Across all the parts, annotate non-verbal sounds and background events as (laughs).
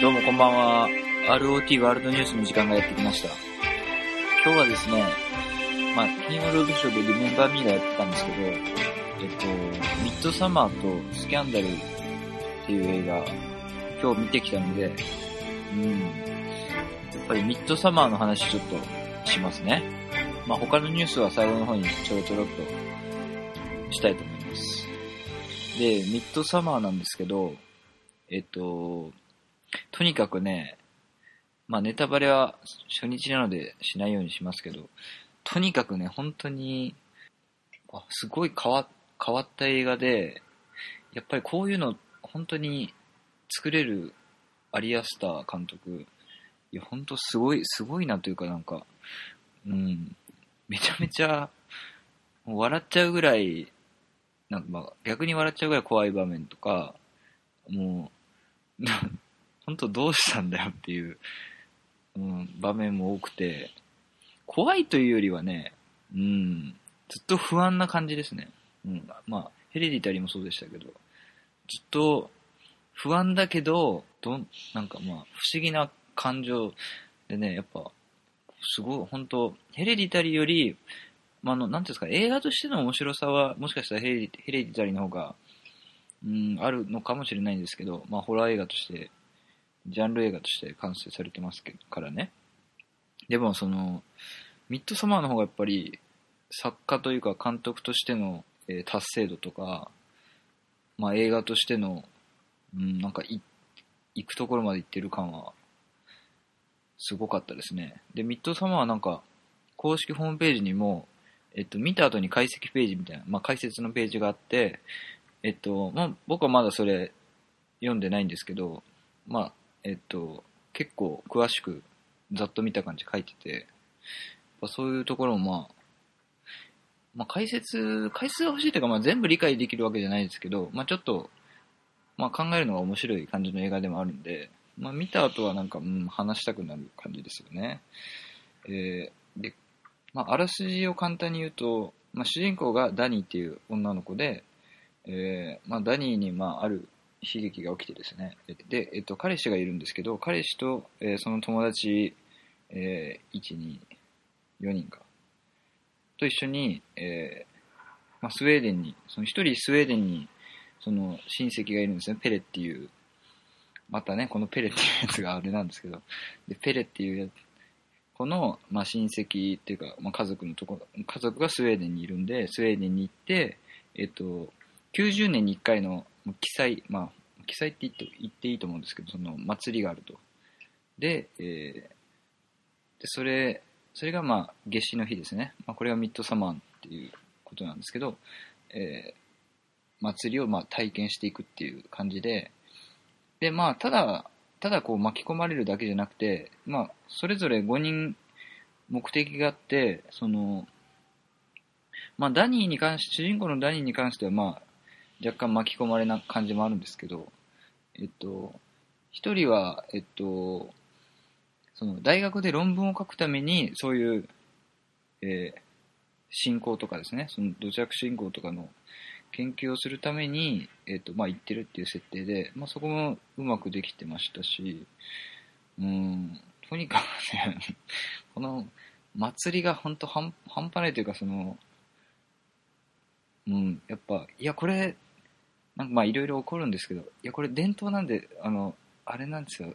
どうもこんばんは。ROT ワールドニュースの時間がやってきました。今日はですね、まあ、金曜ロードショーでリメンバーミーがやってたんですけど、えっと、ミッドサマーとスキャンダルっていう映画、今日見てきたので、うん。やっぱりミッドサマーの話ちょっとしますね。まあ、他のニュースは最後の方にちょろちょろっとしたいと思います。で、ミッドサマーなんですけど、えっと、とにかくね、まあネタバレは初日なのでしないようにしますけど、とにかくね、本当に、あすごい変わ変わった映画で、やっぱりこういうの本当に作れるアリアスター監督、いや、本当すごい、すごいなというかなんか、うん、めちゃめちゃ、笑っちゃうぐらい、なんかまあ逆に笑っちゃうぐらい怖い場面とか、もう、(laughs) 本当どうしたんだよっていう、うん、場面も多くて、怖いというよりはね、うん、ずっと不安な感じですね。うん、まあ、ヘレディタリーもそうでしたけど、ずっと不安だけど、どんなんかまあ、不思議な感情でね、やっぱ、すごい、本当ヘレディタリーより、まあ、の、なんていうんですか、映画としての面白さは、もしかしたらヘレディヘレディタリーの方が、うん、あるのかもしれないんですけど、まあ、ホラー映画として、ジャンル映画として完成されてますけどからね。でも、その、ミッドサマーの方がやっぱり、作家というか監督としての、え達成度とか、まあ、映画としての、うん、なんか、行くところまで行ってる感は、すごかったですね。で、ミッドサマーはなんか、公式ホームページにも、えっと、見た後に解析ページみたいな、まあ、解説のページがあって、えっと、まあ、僕はまだそれ読んでないんですけど、まあ、えっと、結構詳しくざっと見た感じ書いてて、まあそういうところもまあ、まあ、解説、解説が欲しいというか、まあ、全部理解できるわけじゃないですけど、まあ、ちょっと、まあ、考えるのが面白い感じの映画でもあるんで、まあ、見た後はなんか、うん、話したくなる感じですよね。えーで、まあ、あらすじを簡単に言うと、まあ、主人公がダニーっていう女の子で、えーまあ、ダニーに、まあ、ある悲劇が起きてですね。で、えっと、彼氏がいるんですけど、彼氏と、えーその友達、えー、1、2、4人か。と一緒に、えーまあ、スウェーデンに、その一人スウェーデンに、その親戚がいるんですね。ペレっていう。またね、このペレっていうやつがあれなんですけど、で、ペレっていうやつ、この、まあ、親戚っていうか、まあ、家族のところ、家族がスウェーデンにいるんで、スウェーデンに行って、えっと、90年に1回の記載、まあ、記載って言って言っていいと思うんですけど、その祭りがあると。で、えーでそれ、それがまあ、夏至の日ですね。まあ、これがミッドサマーっていうことなんですけど、えー祭りをまあ体験していくっていう感じで、で、まあ、ただ、ただこう巻き込まれるだけじゃなくて、まあ、それぞれ5人目的があって、その、まあ、ダニーに関し、主人公のダニーに関しては、まあ、若干巻き込まれな感じもあるんですけど、えっと、一人は、えっと、その、大学で論文を書くために、そういう、えー進行とかですね、その土着進行とかの研究をするために、えっと、まあ、行ってるっていう設定で、まあ、そこもうまくできてましたし、うん、とにかくね、(laughs) この祭りが本当半半端ないというか、その、うん、やっぱ、いや、これ、なんかまあいろいろ起こるんですけど、いや、これ伝統なんで、あの、あれなんですよ。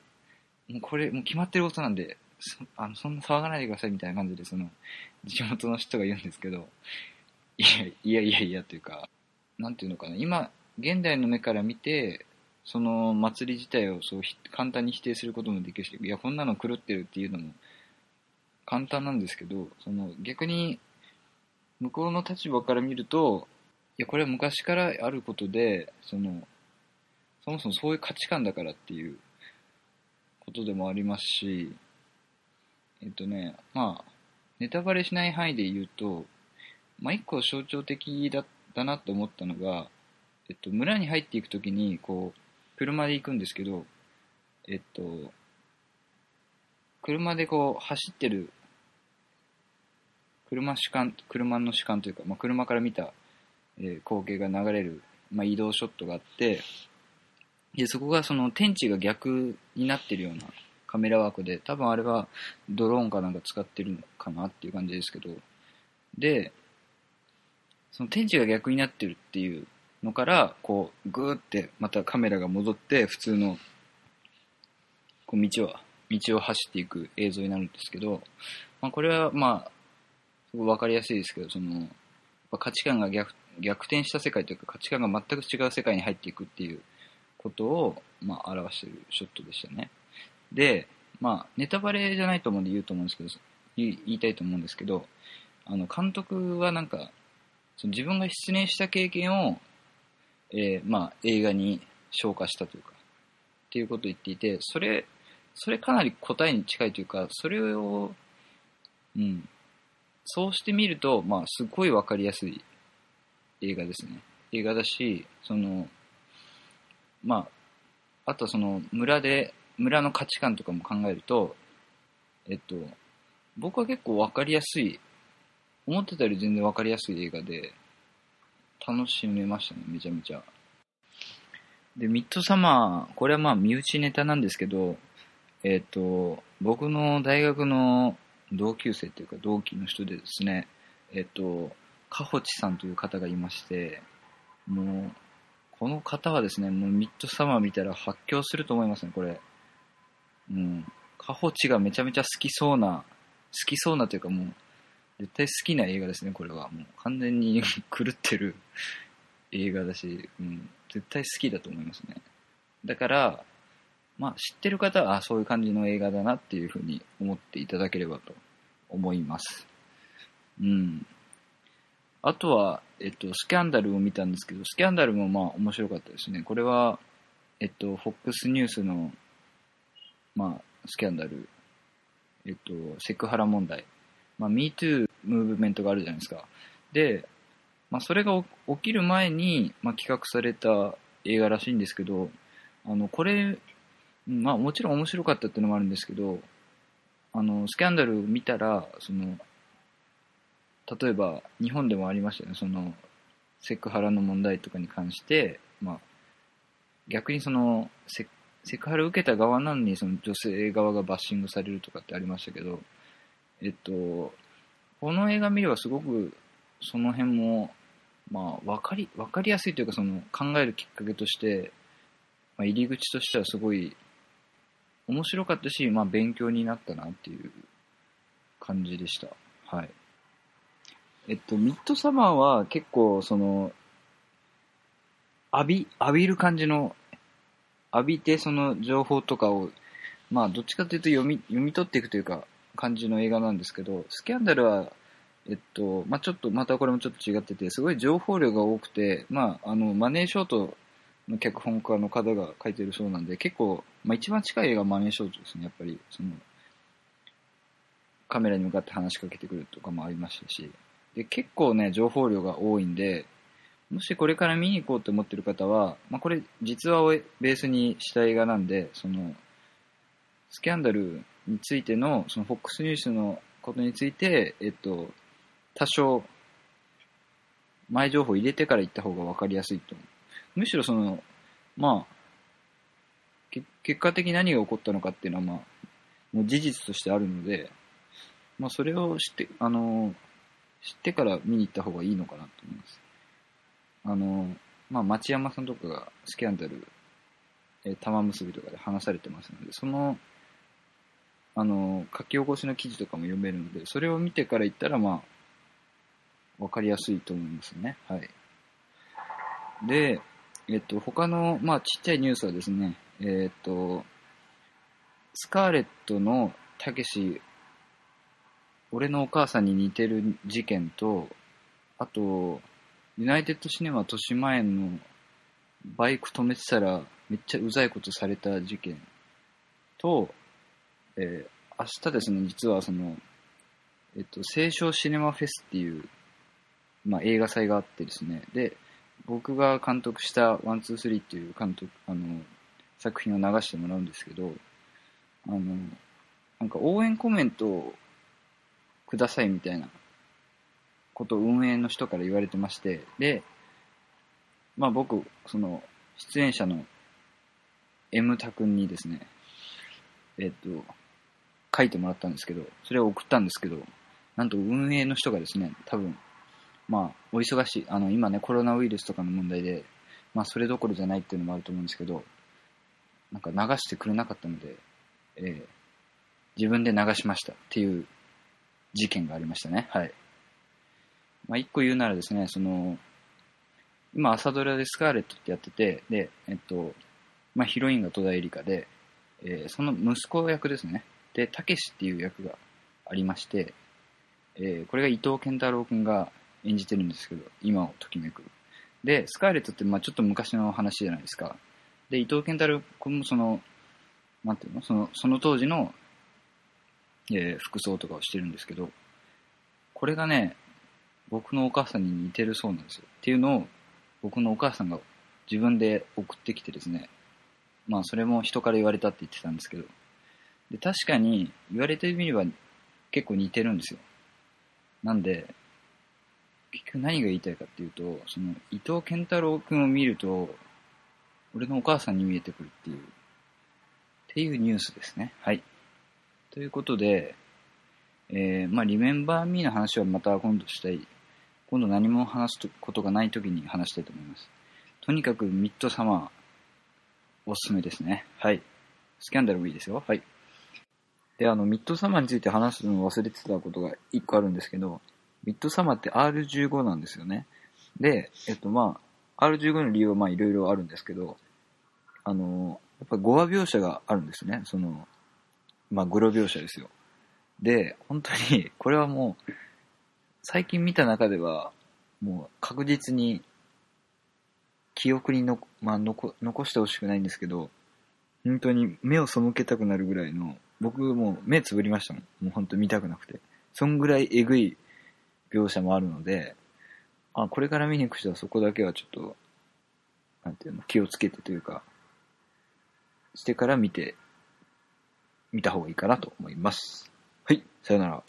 もうこれ、もう決まってることなんで、そあのそんな騒がないでくださいみたいな感じで、その、地元の人が言うんですけど、いや、いやいやいやというか、なんていうのかな、今、現代の目から見て、その祭り自体をそう簡単に否定することもできるし、いや、こんなの狂ってるっていうのも簡単なんですけど、その逆に、向こうの立場から見ると、や、これは昔からあることで、その、そもそもそういう価値観だからっていうことでもありますし、えっとね、まあ、ネタバレしない範囲で言うと、まあ、一個象徴的だだなと思ったのが、えっと、村に入っていくときに、こう、車で行くんですけど、えっと、車でこう、走ってる、車主観、車の主観というか、まあ、車から見た、えー光景が流れる、まあ、移動ショットがあって、で、そこがその天地が逆になってるようなカメラワークで、多分あれはドローンかなんか使ってるのかなっていう感じですけど、で、その天地が逆になってるっていうのから、こう、ぐーってまたカメラが戻って、普通の、こう道を、道を走っていく映像になるんですけど、まあ、これはまあ、すごいわかりやすいですけど、その、価値観が逆逆転した世界というか価値観が全く違う世界に入っていくっていうことを、まあ、表してるショットでしたね。で、まあ、ネタバレじゃないと思うんで言うと思うんですけど、言いたいと思うんですけど、あの、監督はなんか、その自分が失念した経験を、えー、まあ、映画に消化したというか、っていうことを言っていて、それ、それかなり答えに近いというか、それを、うん、そうしてみると、まあ、すごいわかりやすい映画ですね。映画だし、その、まあ、あとその村で、村の価値観とかも考えると、えっと、僕は結構わかりやすい、思ってたより全然わかりやすい映画で、楽しめましたね、めちゃめちゃ。で、ミッドサマー、これはまあ身内ネタなんですけど、えっ、と、僕の大学の同級生っていうか同期の人でですね、えっ、と、かほちさんという方がいまして、もう、この方はですね、もうミッドサマー見たら発狂すると思いますね、これ。うん。かほちがめちゃめちゃ好きそうな、好きそうなというかもう、絶対好きな映画ですね、これは。もう完全に (laughs) 狂ってる映画だし、うん、絶対好きだと思いますね。だから、まあ知ってる方は、あそういう感じの映画だなっていうふうに思っていただければと思います。うん。あとは、えっと、スキャンダルを見たんですけど、スキャンダルもまあ面白かったですね。これは、えっと、FOX ニュースの、まあ、スキャンダル、えっと、セクハラ問題、まあ、MeToo ムーブメントがあるじゃないですか。で、まあ、それが起きる前に、まあ、企画された映画らしいんですけど、あの、これ、まあ、もちろん面白かったっていうのもあるんですけど、あの、スキャンダルを見たら、その、例えば日本でもありましたよね。そのセクハラの問題とかに関して、まあ、逆にそのセセクハラを受けた側なのにその女性側がバッシングされるとかってありましたけど、えっと、この映画見ればすごくその辺も、まあ、分かり分かりやすいというかその考えるきっかけとして、まあ、入り口としてはすごい面白かったし、まあ、勉強になったなっていう感じでした。はい。えっと、ミッドサマーは結構、その、浴び、浴びる感じの、浴びてその情報とかを、まあ、どっちかというと読み、読み取っていくというか、感じの映画なんですけど、スキャンダルは、えっと、まあ、ちょっと、またこれもちょっと違ってて、すごい情報量が多くて、まあ、あの、マネーショートの脚本家の方が書いてるそうなんで、結構、まあ、一番近い映画はマネーショートですね、やっぱり、その、カメラに向かって話しかけてくるとかもありましたし、で、結構ね、情報量が多いんで、もしこれから見に行こうと思ってる方は、まあ、これ実話をベースにした映画なんで、その、スキャンダルについての、その FOX ニュースのことについて、えっと、多少、前情報入れてから行った方が分かりやすいと思う。むしろその、まあ、結果的に何が起こったのかっていうのは、まあ、もう事実としてあるので、まあ、それを知って、あの、知ってから見に行った方がいいのかなと思います。あの、まあ、町山さんとかがスキャンダル、え、玉結びとかで話されてますので、その、あの、書き起こしの記事とかも読めるので、それを見てから行ったら、まあ、わかりやすいと思いますね。はい。で、えっと、他の、まあ、ちっちゃいニュースはですね、えっと、スカーレットのたけし俺のお母さんに似てる事件と、あと、ユナイテッドシネマ豊島園のバイク止めてたらめっちゃうざいことされた事件と、えー、明日ですね、実はその、えっと、青少シネマフェスっていう、まあ、映画祭があってですね、で、僕が監督した One、Two、Three っていう監督、あの、作品を流してもらうんですけど、あの、なんか応援コメントをくださいみたいなことを運営の人から言われてまして、で、まあ僕、その、出演者の M タ君にですね、えっ、と、書いてもらったんですけど、それを送ったんですけど、なんと運営の人がですね、多分、まあ、お忙しい、あの、今ね、コロナウイルスとかの問題で、まあ、それどころじゃないっていうのもあると思うんですけど、なんか流してくれなかったので、えー、自分で流しましたっていう事件がありましたね。はい。まあ、一個言うならですね、その、今朝ドラでスカーレットってやってて、で、えっと、まあ、ヒロインが戸田恵梨香で、えー、その息子役ですね。で、たけしっていう役がありまして、えー、これが伊藤健太郎君が演じてるんですけど、今をときめく。で、スカーレットって、まあちょっと昔の話じゃないですか。で、伊藤健太郎君もその、なんていうの？その、その当時の、えー、服装とかをしてるんですけど、これがね、僕のお母さんに似てるそうなんですよ。っていうのを、僕のお母さんが自分で送ってきてですね、まあそれも人から言われたって言ってたんですけど、で確かに言われてみれば結構似てるんですよ。なんで、結局何が言いたいかっていうと、その伊藤健太郎君を見ると、俺のお母さんに見えてくるっていう、っていうニュースですね。はい。ということで、えー、まあ、リメンバーミーの話はまた今度したい。今度何も話すことがない時に話したいと思います。とにかくミッドサマー、おすすめですね。はい。スキャンダルもいいですよ。はい。で、あの、ミッドサマーについて話すのを忘れてたことが一個あるんですけど、ミッドサマーって R15 なんですよね。で、えっとまあ、R15 の理由はまあいろいろあるんですけど、あの、やっぱ語話描写があるんですね。その、まあ、グロ描写ですよ。で、本当に、これはもう、最近見た中では、もう確実に、記憶にの、まあ、残残してほしくないんですけど、本当に目を背けたくなるぐらいの、僕もう目つぶりましたもん。もう本当見たくなくて。そんぐらいえぐい描写もあるので、あ、これから見に行く人はそこだけはちょっと、なんていうの、気をつけてというか、してから見て、見た方がいいかなと思います。はい、さよなら。